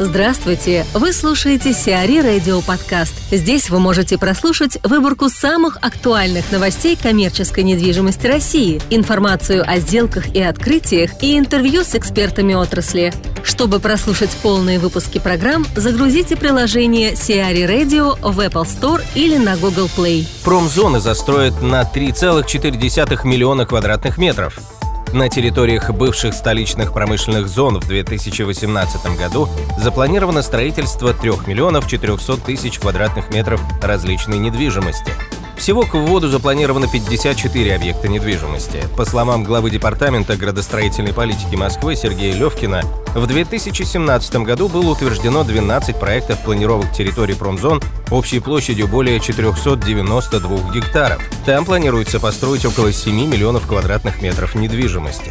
Здравствуйте! Вы слушаете Сиари Радио Подкаст. Здесь вы можете прослушать выборку самых актуальных новостей коммерческой недвижимости России, информацию о сделках и открытиях и интервью с экспертами отрасли. Чтобы прослушать полные выпуски программ, загрузите приложение Сиари Radio в Apple Store или на Google Play. Промзоны застроят на 3,4 миллиона квадратных метров. На территориях бывших столичных промышленных зон в 2018 году запланировано строительство 3 миллионов 400 тысяч квадратных метров различной недвижимости – всего к вводу запланировано 54 объекта недвижимости. По словам главы Департамента градостроительной политики Москвы Сергея Левкина, в 2017 году было утверждено 12 проектов планировок территорий промзон общей площадью более 492 гектаров. Там планируется построить около 7 миллионов квадратных метров недвижимости.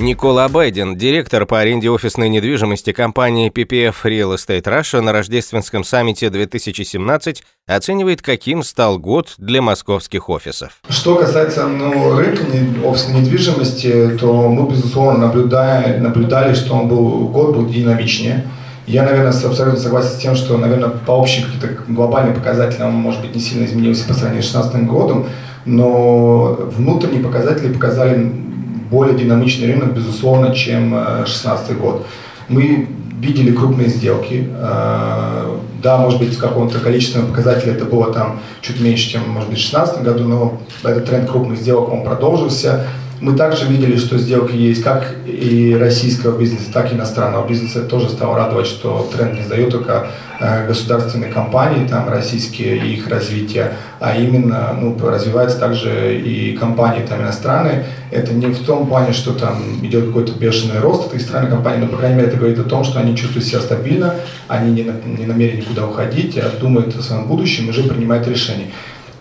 Никола Байден, директор по аренде офисной недвижимости компании PPF Real Estate Russia на рождественском саммите 2017 оценивает, каким стал год для московских офисов. Что касается ну, рынка офисной недвижимости, то мы, безусловно, наблюдали, наблюдали что он был, год был динамичнее. Я, наверное, абсолютно согласен с тем, что, наверное, по общим каким-то глобальным показателям может быть, не сильно изменился по сравнению с 2016 годом, но внутренние показатели показали более динамичный рынок, безусловно, чем 2016 э, год. Мы видели крупные сделки. Э, да, может быть, в каком-то количественном показателе это было там чуть меньше, чем, может быть, в 2016 году, но этот тренд крупных сделок, он продолжился. Мы также видели, что сделки есть как и российского бизнеса, так и иностранного бизнеса. Тоже стало радовать, что тренд не сдают только э, государственные компании, там российские и их развитие, а именно ну, развиваются также и компании там иностранные. Это не в том плане, что там идет какой-то бешеный рост этой страны компании, но, по крайней мере, это говорит о том, что они чувствуют себя стабильно, они не, не намерены никуда уходить, а думают о своем будущем и уже принимают решения.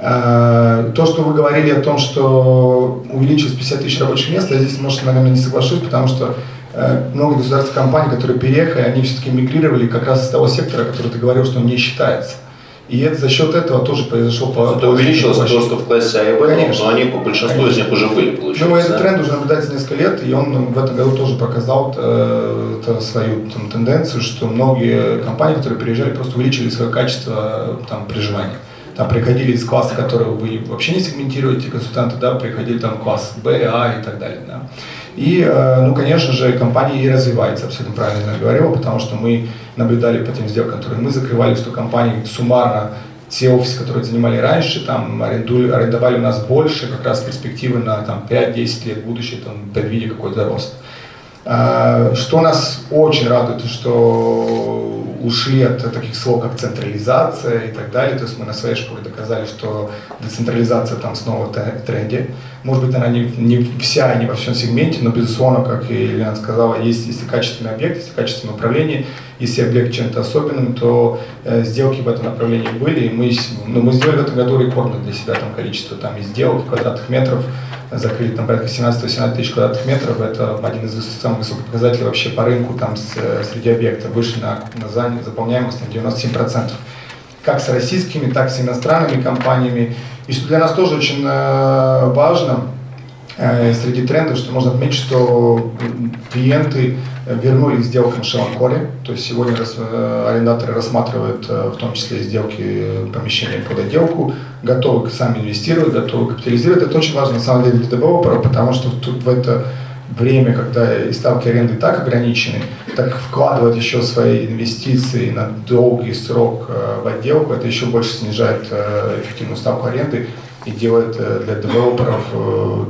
Э, то, что вы говорили о том, что увеличилось 50 тысяч рабочих мест, я здесь, может, наверное, не соглашусь, потому что э, много государственных компаний, которые переехали, они все-таки мигрировали как раз из того сектора, который ты говорил, что он не считается. И это, за счет этого тоже произошел Это увеличилось то, что в классе А и Б, Конечно. но они по большинству Конечно. из них уже были, получается. Ну, этот да? тренд уже наблюдается несколько лет, и он в этом году тоже показал э, свою там, тенденцию, что многие компании, которые переезжали, просто увеличили свое качество там, проживания там приходили из класса, который вы вообще не сегментируете, консультанты, да, приходили там класс Б, А и так далее, да. И, э, ну, конечно же, компания и развивается, абсолютно правильно говорила, потому что мы наблюдали по тем сделкам, которые мы закрывали, что компании суммарно те офисы, которые занимали раньше, там арендовали у нас больше, как раз перспективы на там, 5-10 лет будущее, там, предвидя какой-то рост. Э, что нас очень радует, что ушли от таких слов, как централизация и так далее. То есть мы на своей школе доказали, что децентрализация там снова в тренде. Может быть, она не, не вся, не во всем сегменте, но, безусловно, как и Елена сказала, есть, если качественный объект, если качественное управление, если объект чем-то особенным, то э, сделки в этом направлении были. И мы, ну, мы сделали в этом году рекордное для себя там, количество там, и сделок, квадратных метров, закрыли там порядка 17-18 тысяч квадратных метров. Это один из самых высоких показателей вообще по рынку там, с, э, среди объектов. Вышли на, на заполняемость на 97%. Как с российскими, так и с иностранными компаниями. И что для нас тоже очень э, важно, э, среди трендов, что можно отметить, что клиенты вернулись к сделкам Шеланкоре, то есть сегодня э, арендаторы рассматривают в том числе сделки помещения под отделку, готовы сами инвестировать, готовы капитализировать. Это очень важно на самом деле для девелопера, потому что тут в это время, когда и ставки аренды так ограничены, так вкладывать еще свои инвестиции на долгий срок э, в отделку, это еще больше снижает эффективную ставку аренды и делает для девелоперов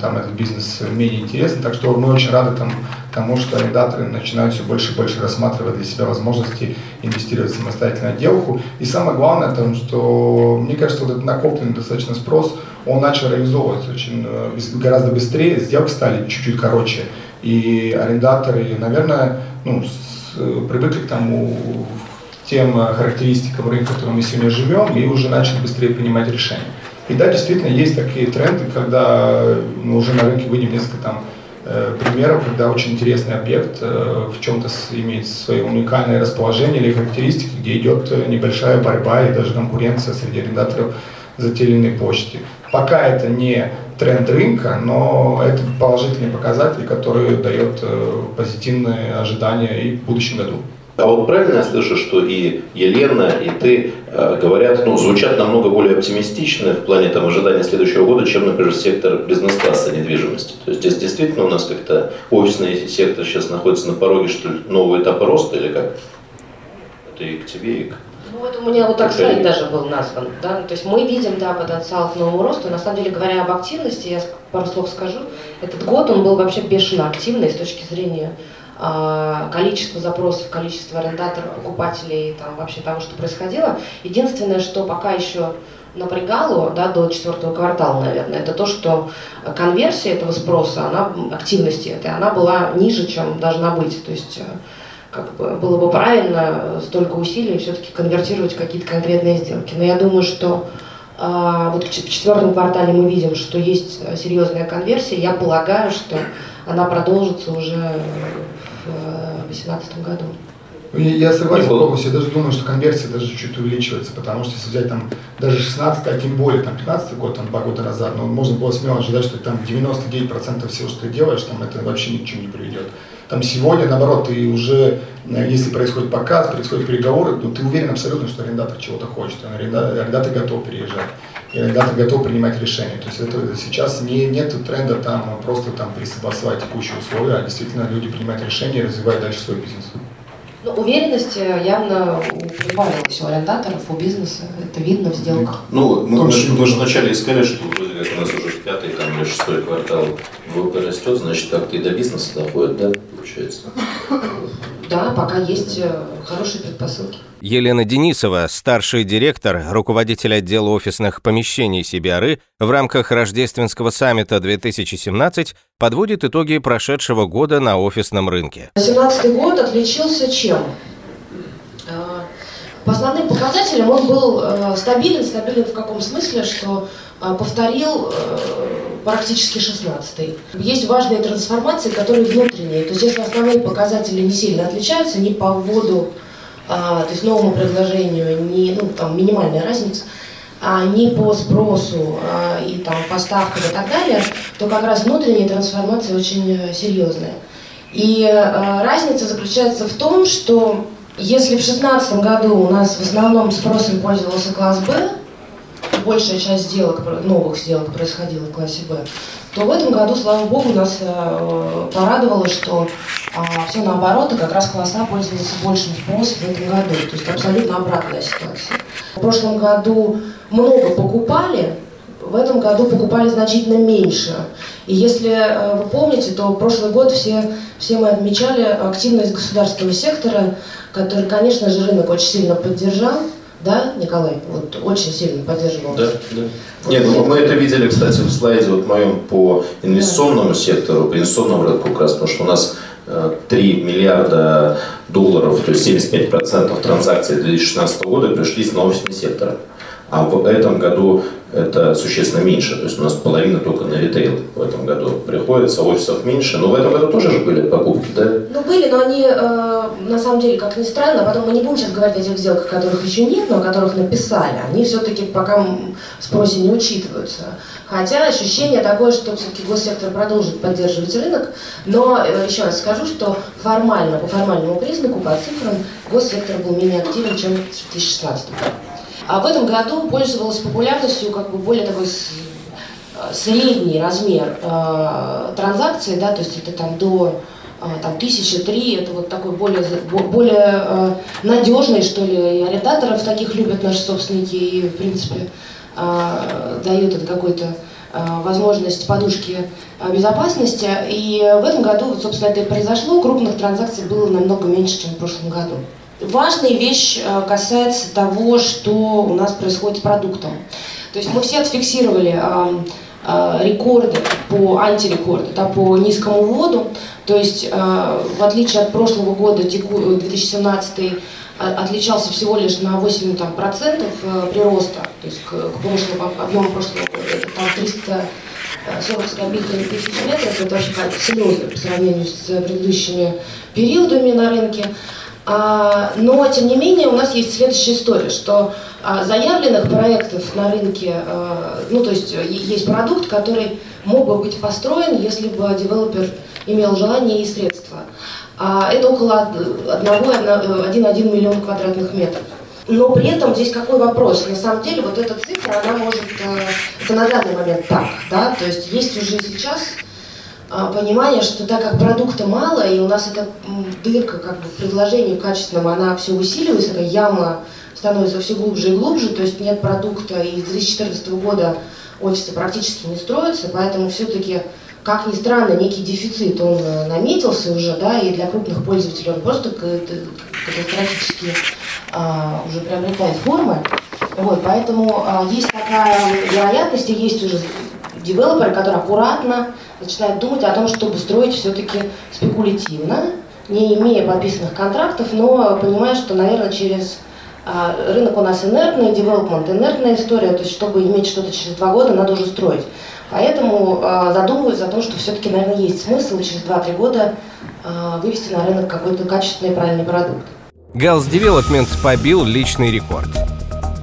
там, этот бизнес менее интересным. Так что мы очень рады там, тому, что арендаторы начинают все больше и больше рассматривать для себя возможности инвестировать в самостоятельную отделку. И самое главное, том, что мне кажется, вот этот накопленный достаточно спрос, он начал реализовываться очень э, гораздо быстрее, сделки стали чуть-чуть короче. И арендаторы, наверное, ну, с, привыкли к тому, тем характеристикам рынка, в котором мы сегодня живем, и уже начали быстрее принимать решения. И да, действительно, есть такие тренды, когда мы уже на рынке выйдем несколько там Э, примеров, когда очень интересный объект э, в чем-то имеет свое уникальное расположение или характеристики, где идет э, небольшая борьба или даже конкуренция среди арендаторов за те или иные площади. Пока это не тренд рынка, но это положительные показатели, которые дают позитивные ожидания и в будущем году. А вот правильно я слышу, что и Елена, и ты э, говорят, ну, звучат намного более оптимистично в плане там, ожидания следующего года, чем, например, сектор бизнес-класса недвижимости. То есть здесь действительно у нас как-то офисный сектор сейчас находится на пороге, что ли, нового этапа роста или как? Это и к тебе, и к ну, вот у меня вот так слайд даже был назван. Да? То есть мы видим да, потенциал к новому росту. На самом деле, говоря об активности, я пару слов скажу. Этот год он был вообще бешено активный с точки зрения количество запросов, количество арендаторов, покупателей, там, вообще того, что происходило. Единственное, что пока еще напрягало да, до четвертого квартала, наверное, это то, что конверсия этого спроса, она, активности этой, она была ниже, чем должна быть. То есть э, как бы было бы правильно столько усилий все-таки конвертировать какие-то конкретные сделки. Но я думаю, что э, вот в четвертом квартале мы видим, что есть серьезная конверсия. Я полагаю, что она продолжится уже в 2018 году. Ну, я согласен полностью, я даже думаю, что конверсия даже чуть-чуть увеличивается, потому что если взять там даже 16, а тем более там 15 год, там два года назад, ну, можно было смело ожидать, что там 99% всего, что ты делаешь, там это вообще ни к чему не приведет. Там сегодня, наоборот, ты уже, э, если происходит показ, происходят переговоры, ну, ты уверен абсолютно, что арендатор чего-то хочет, арендатор готов переезжать, и арендатор готов принимать решения. То есть это сейчас не, нет тренда там просто там присогласовать текущие условия, а действительно люди принимают решения и развивают дальше свой бизнес. Ну, уверенность явно прибавилась у арендаторов, у бизнеса. Это видно в сделках. Ну, мы, мы, мы же вначале искали, что как нас уже пятый там, или шестой квартал ВВП растет, значит, как-то и до бизнеса доходит, да, получается? Да, пока есть э, хорошие предпосылки. Елена Денисова, старший директор, руководитель отдела офисных помещений CBRE, в рамках рождественского саммита 2017 подводит итоги прошедшего года на офисном рынке. 2017 год отличился чем? Э, по основным показателям он был э, стабилен. Стабилен в каком смысле, что повторил практически 16-й. Есть важные трансформации, которые внутренние. То есть если основные показатели не сильно отличаются, ни по вводу, а, то есть новому предложению, ни, ну, там, минимальная разница, а, ни по спросу а, и там, поставкам и так далее, то как раз внутренние трансформации очень э, серьезные. И а, разница заключается в том, что если в 2016 году у нас в основном спросом пользовался класс Б, большая часть сделок, новых сделок происходила в классе Б, то в этом году, слава богу, нас э, порадовало, что э, все наоборот, и как раз класс А пользуется большим спросом в этом году. То есть абсолютно обратная ситуация. В прошлом году много покупали, в этом году покупали значительно меньше. И если э, вы помните, то прошлый год все, все мы отмечали активность государственного сектора, который, конечно же, рынок очень сильно поддержал. Да, Николай? Вот очень сильно поддерживал. Да, да. Вот Нет, ну, мы это видели, кстати, в слайде вот моем по инвестиционному да. сектору, по инвестиционному рынку как раз, потому что у нас 3 э, миллиарда долларов, то есть 75% транзакций 2016 года пришлись на офисный сектор. А в этом году это существенно меньше. То есть у нас половина только на ритейл в этом году приходится, офисов меньше. Но в этом году тоже же были покупки, да? Ну, были, но они, э, на самом деле, как ни странно, потом мы не будем сейчас говорить о тех сделках, которых еще нет, но о которых написали. Они все-таки пока в спросе не учитываются. Хотя ощущение такое, что все-таки госсектор продолжит поддерживать рынок, но э, еще раз скажу, что формально, по формальному признаку, по цифрам, госсектор был менее активен, чем в 2016 году. А в этом году пользовалась популярностью как бы более такой э, средний размер э, транзакции, да, то есть это там до э, там тысячи три, это вот такой более, более э, надежный, что ли, и арендаторов таких любят наши собственники, и, в принципе, э, дают это какой-то э, возможность подушки э, безопасности. И в этом году, вот, собственно, это и произошло, крупных транзакций было намного меньше, чем в прошлом году. Важная вещь э, касается того, что у нас происходит с продуктом. То есть мы все отфиксировали э, э, рекорды по антирекорды, да, по низкому вводу. То есть в отличие от прошлого года, 2017 отличался всего лишь на 8 там, процентов прироста, то есть к, к прошлому, объему прошлого года. Это там 340 с копейками тысяч метров, это очень серьезно по сравнению с предыдущими периодами на рынке. А, но, тем не менее, у нас есть следующая история, что а, заявленных проектов на рынке, а, ну, то есть есть продукт, который мог бы быть построен, если бы девелопер имел желание и средства. это около 1,1 миллион квадратных метров. Но при этом здесь какой вопрос? На самом деле вот эта цифра, она может, это на данный момент так, да, то есть есть уже сейчас понимание, что так как продукта мало, и у нас эта дырка как бы в предложении качественном, она все усиливается, эта яма становится все глубже и глубже, то есть нет продукта, и с 2014 года офисы практически не строятся, поэтому все-таки, как ни странно, некий дефицит, он э, наметился уже, да, и для крупных пользователей он просто катастрофически а, уже приобретает формы. Вот, поэтому а, есть такая вероятность, и есть уже девелоперы, которые аккуратно начинают думать о том, чтобы строить все-таки спекулятивно, не имея подписанных контрактов, но понимая, что, наверное, через а, рынок у нас инертный, девелопмент инертная история, то есть чтобы иметь что-то через два года, надо уже строить. Поэтому а, задумываюсь о том, что все-таки, наверное, есть смысл через 2-3 года а, вывести на рынок какой-то качественный правильный продукт. Галс Development побил личный рекорд.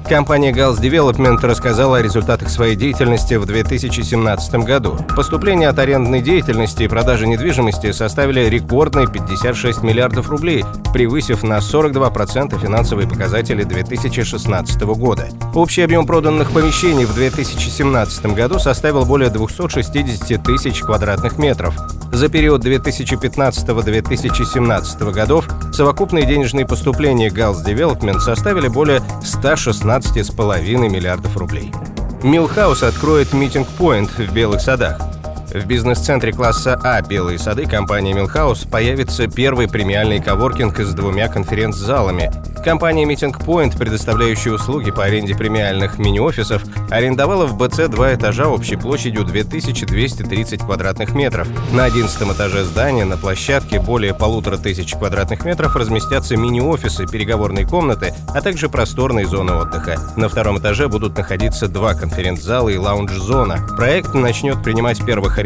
Компания Gals Development рассказала о результатах своей деятельности в 2017 году. Поступления от арендной деятельности и продажи недвижимости составили рекордные 56 миллиардов рублей, превысив на 42% финансовые показатели 2016 года. Общий объем проданных помещений в 2017 году составил более 260 тысяч квадратных метров. За период 2015-2017 годов совокупные денежные поступления Gals Development составили более 116,5 миллиардов рублей. Милхаус откроет митинг-поинт в Белых садах. В бизнес-центре класса А «Белые сады» компания Милхаус появится первый премиальный коворкинг с двумя конференц-залами. Компания Meeting Point, предоставляющая услуги по аренде премиальных мини-офисов, арендовала в БЦ два этажа общей площадью 2230 квадратных метров. На 11 этаже здания на площадке более полутора тысяч квадратных метров разместятся мини-офисы, переговорные комнаты, а также просторные зоны отдыха. На втором этаже будут находиться два конференц-зала и лаунж-зона. Проект начнет принимать первых